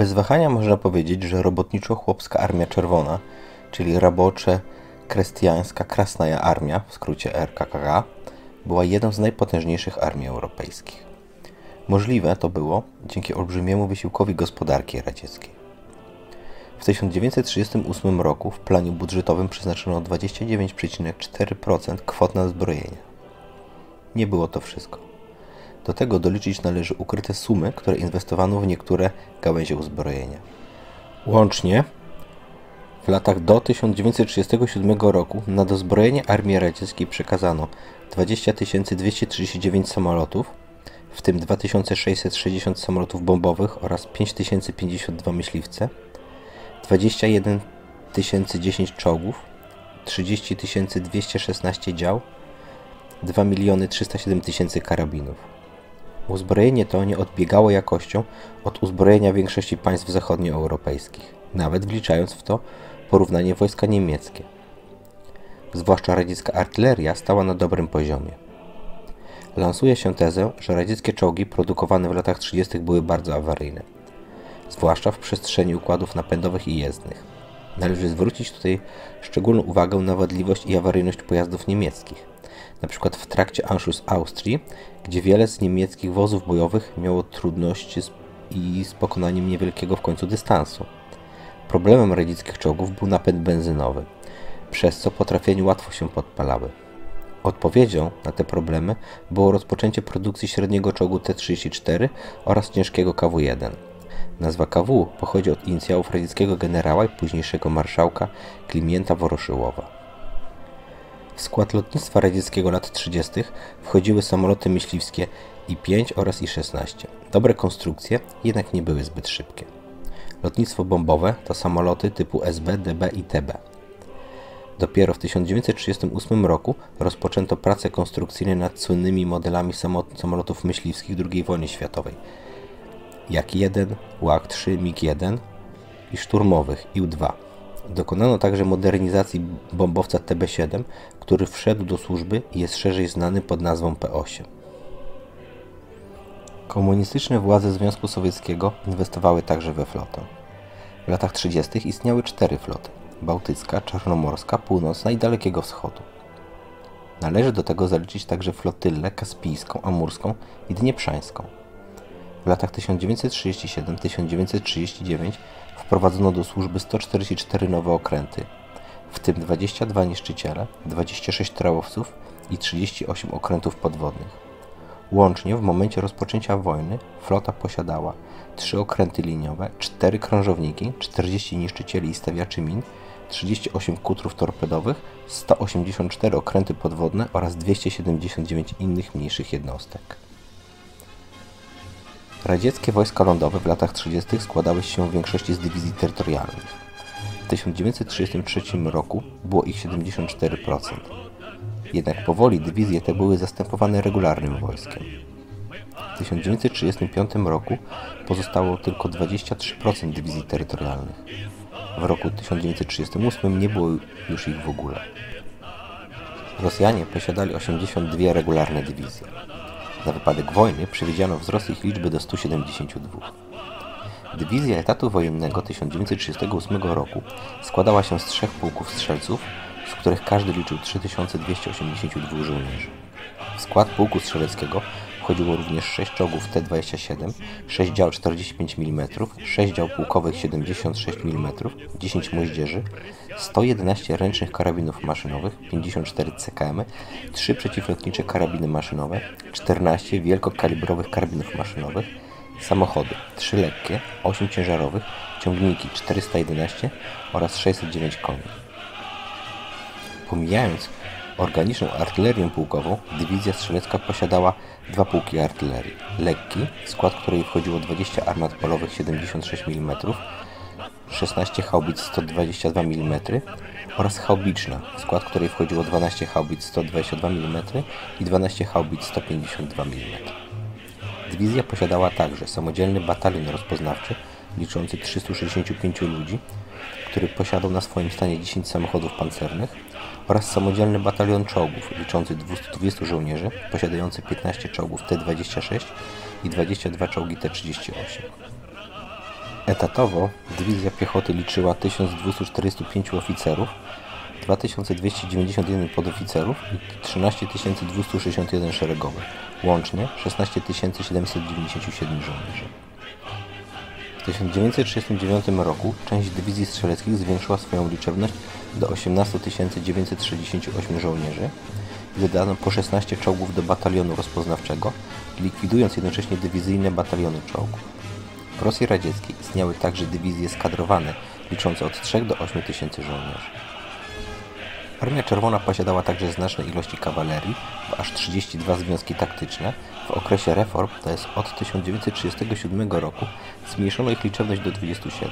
Bez wahania można powiedzieć, że robotniczo-chłopska Armia Czerwona, czyli Rabocze Krestiańska Krasnaja Armia, w skrócie RKKA, była jedną z najpotężniejszych armii europejskich. Możliwe to było dzięki olbrzymiemu wysiłkowi gospodarki radzieckiej. W 1938 roku w planie budżetowym przeznaczono 29,4% kwot na zbrojenie. Nie było to wszystko. Do tego doliczyć należy ukryte sumy, które inwestowano w niektóre gałęzie uzbrojenia. Łącznie w latach do 1937 roku na dozbrojenie armii radzieckiej przekazano 20 239 samolotów, w tym 2660 samolotów bombowych oraz 5052 myśliwce, 21 010 czołgów, 30 216 dział, 2 307 000 karabinów. Uzbrojenie to nie odbiegało jakością od uzbrojenia większości państw zachodnioeuropejskich, nawet wliczając w to porównanie wojska niemieckie. Zwłaszcza radziecka artyleria stała na dobrym poziomie. Lansuje się tezę, że radzieckie czołgi produkowane w latach 30. były bardzo awaryjne, zwłaszcza w przestrzeni układów napędowych i jezdnych. Należy zwrócić tutaj szczególną uwagę na wadliwość i awaryjność pojazdów niemieckich, np. w trakcie Anschluss Austrii, gdzie wiele z niemieckich wozów bojowych miało trudności z, i z pokonaniem niewielkiego w końcu dystansu. Problemem radzieckich czołgów był napęd benzynowy, przez co potrafienie łatwo się podpalały. Odpowiedzią na te problemy było rozpoczęcie produkcji średniego czołgu T-34 oraz ciężkiego KW-1. Nazwa KW pochodzi od inicjałów radzieckiego generała i późniejszego marszałka Klimienta Woroszyłowa. W skład lotnictwa radzieckiego lat 30. wchodziły samoloty myśliwskie I-5 oraz I-16. Dobre konstrukcje, jednak nie były zbyt szybkie. Lotnictwo bombowe to samoloty typu SB, DB i TB. Dopiero w 1938 roku rozpoczęto prace konstrukcyjne nad słynnymi modelami samolotów myśliwskich II wojny światowej, jak 1, UAK-3, MiG-1 i szturmowych IU-2. Dokonano także modernizacji bombowca TB-7, który wszedł do służby i jest szerzej znany pod nazwą P-8. Komunistyczne władze Związku Sowieckiego inwestowały także we flotę. W latach 30. istniały cztery floty: bałtycka, czarnomorska, północna i Dalekiego Wschodu. Należy do tego zaliczyć także flotylę kaspijską, amurską i dnieprzańską. W latach 1937-1939 wprowadzono do służby 144 nowe okręty, w tym 22 niszczyciele, 26 trałowców i 38 okrętów podwodnych. Łącznie w momencie rozpoczęcia wojny flota posiadała 3 okręty liniowe, 4 krążowniki, 40 niszczycieli i stawiaczy min, 38 kutrów torpedowych, 184 okręty podwodne oraz 279 innych mniejszych jednostek. Radzieckie wojska lądowe w latach 30. składały się w większości z dywizji terytorialnych. W 1933 roku było ich 74%. Jednak powoli dywizje te były zastępowane regularnym wojskiem. W 1935 roku pozostało tylko 23% dywizji terytorialnych. W roku 1938 nie było już ich w ogóle. Rosjanie posiadali 82 regularne dywizje. Na wypadek wojny przewidziano wzrost ich liczby do 172. Dywizja etatu wojennego 1938 roku składała się z trzech pułków strzelców, z których każdy liczył 3282 żołnierzy. W skład pułku strzeleckiego wchodziło również 6 czołgów T-27, 6 dział 45 mm, 6 dział pułkowych 76 mm, 10 moździerzy, 111 ręcznych karabinów maszynowych, 54 CKM, 3 przeciwlotnicze karabiny maszynowe, 14 wielkokalibrowych karabinów maszynowych, samochody 3 lekkie, 8 ciężarowych, ciągniki 411 oraz 609 koni. Pomijając organiczną artylerię pułkową, dywizja strzelecka posiadała dwa pułki artylerii. Lekki, w skład której wchodziło 20 armat polowych 76 mm, 16 haubic 122 mm oraz haubiczna, w skład której wchodziło 12 haubic 122 mm i 12 haubic 152 mm. Dywizja posiadała także samodzielny batalion rozpoznawczy liczący 365 ludzi, który posiadał na swoim stanie 10 samochodów pancernych oraz samodzielny batalion czołgów liczący 220 żołnierzy, posiadający 15 czołgów T-26 i 22 czołgi T-38. Etatowo dywizja piechoty liczyła 1245 oficerów, 2291 podoficerów i 13 261 szeregowych, łącznie 16 797 żołnierzy. W 1939 roku część dywizji strzeleckich zwiększyła swoją liczebność do 18 968 żołnierzy i dodano po 16 czołgów do batalionu rozpoznawczego, likwidując jednocześnie dywizyjne bataliony czołgów. W Rosji Radzieckiej istniały także dywizje skadrowane, liczące od 3 do 8 tysięcy żołnierzy. Armia Czerwona posiadała także znaczne ilości kawalerii, aż 32 związki taktyczne. W okresie reform, to jest od 1937 roku, zmniejszono ich liczebność do 27.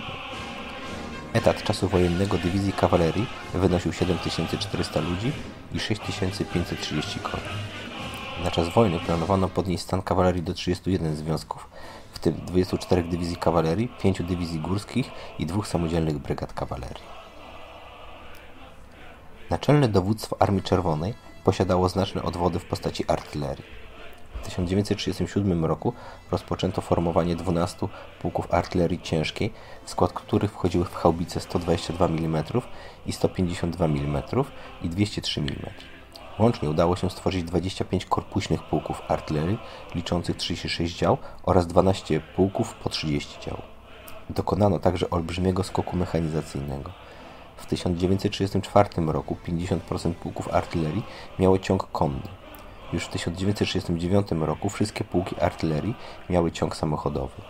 Etat czasu wojennego dywizji kawalerii wynosił 7400 ludzi i 6530 koni. Na czas wojny planowano podnieść stan kawalerii do 31 związków, w tym 24 dywizji kawalerii, 5 dywizji górskich i dwóch samodzielnych brygad kawalerii. Naczelne dowództwo Armii Czerwonej posiadało znaczne odwody w postaci artylerii. W 1937 roku rozpoczęto formowanie 12 pułków artylerii ciężkiej, w skład których wchodziły w haubice 122 mm i 152 mm i 203 mm. Łącznie udało się stworzyć 25 korpuśnych pułków artylerii liczących 36 dział oraz 12 pułków po 30 dział. Dokonano także olbrzymiego skoku mechanizacyjnego. W 1934 roku 50% pułków artylerii miało ciąg konny. Już w 1939 roku wszystkie pułki artylerii miały ciąg samochodowy.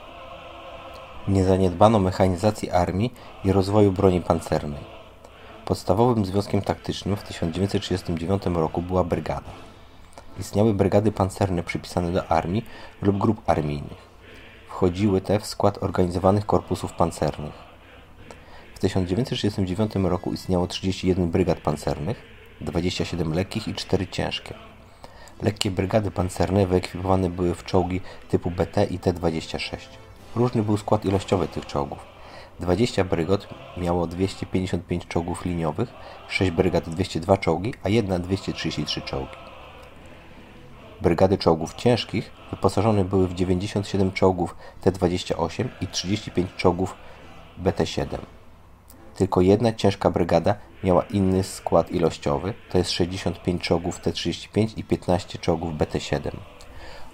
Nie zaniedbano mechanizacji armii i rozwoju broni pancernej. Podstawowym związkiem taktycznym w 1939 roku była brygada. Istniały brygady pancerne przypisane do armii lub grup armijnych. Wchodziły te w skład organizowanych korpusów pancernych. W 1939 roku istniało 31 brygad pancernych, 27 lekkich i 4 ciężkie. Lekkie brygady pancerne wyekwipowane były w czołgi typu BT i T-26. Różny był skład ilościowy tych czołgów. 20 brygad miało 255 czołgów liniowych, 6 brygad 202 czołgi, a jedna 233 czołgi. Brygady czołgów ciężkich wyposażone były w 97 czołgów T-28 i 35 czołgów BT-7. Tylko jedna ciężka brygada miała inny skład ilościowy, to jest 65 czołgów T-35 i 15 czołgów BT-7.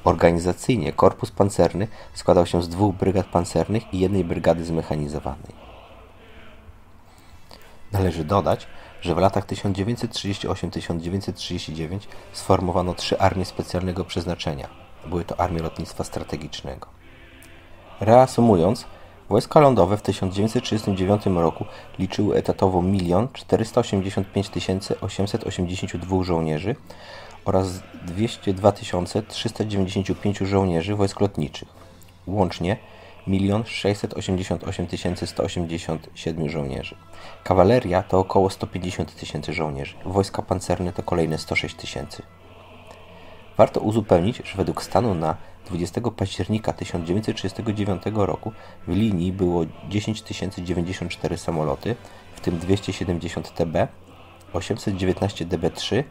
Organizacyjnie korpus pancerny składał się z dwóch brygad pancernych i jednej brygady zmechanizowanej. Należy dodać, że w latach 1938-1939 sformowano trzy armie specjalnego przeznaczenia. Były to armie lotnictwa strategicznego. Reasumując, Wojska lądowe w 1939 roku liczyły etatowo 1 485 882 żołnierzy oraz 202 395 żołnierzy wojsk lotniczych. Łącznie 1 688 187 żołnierzy. Kawaleria to około 150 tysięcy żołnierzy. Wojska pancerne to kolejne 106 tysięcy. Warto uzupełnić, że według stanu na 20 października 1939 roku w linii było 10 094 samoloty, w tym 270 TB, 819 DB3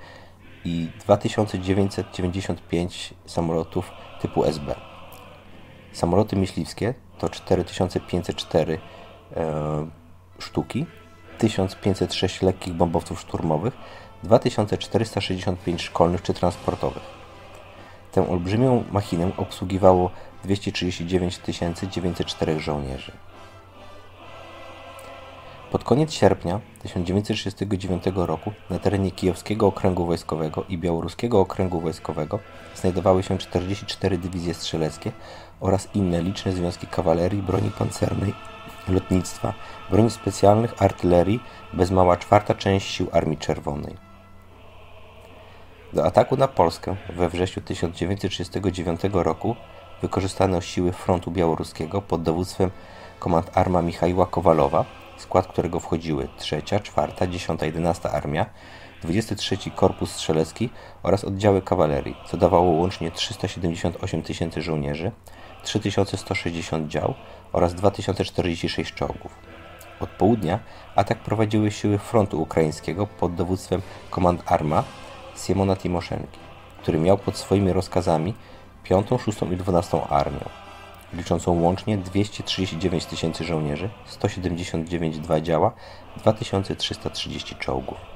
i 2995 samolotów typu SB. Samoloty myśliwskie to 4504 e, sztuki, 1506 lekkich bombowców szturmowych, 2465 szkolnych czy transportowych. Tę olbrzymią machinę obsługiwało 239 904 żołnierzy. Pod koniec sierpnia 1939 roku na terenie Kijowskiego Okręgu Wojskowego i Białoruskiego Okręgu Wojskowego znajdowały się 44 dywizje strzeleckie oraz inne liczne związki kawalerii, broni pancernej, lotnictwa, broni specjalnych, artylerii, bez mała czwarta część sił Armii Czerwonej. Do ataku na Polskę we wrześniu 1939 roku wykorzystano siły frontu białoruskiego pod dowództwem komand arma Michaiła Kowalowa, skład którego wchodziły 3, 4, 10, 11 Armia, 23 Korpus Strzelecki oraz oddziały kawalerii, co dawało łącznie 378 tysięcy żołnierzy, 3160 dział oraz 2046 czołgów. Od południa atak prowadziły siły frontu ukraińskiego pod dowództwem komand Arma Siemona Timoszenki, który miał pod swoimi rozkazami 5, 6 i 12 armię, liczącą łącznie 239 tysięcy żołnierzy, 179 dwa działa, 2330 czołgów.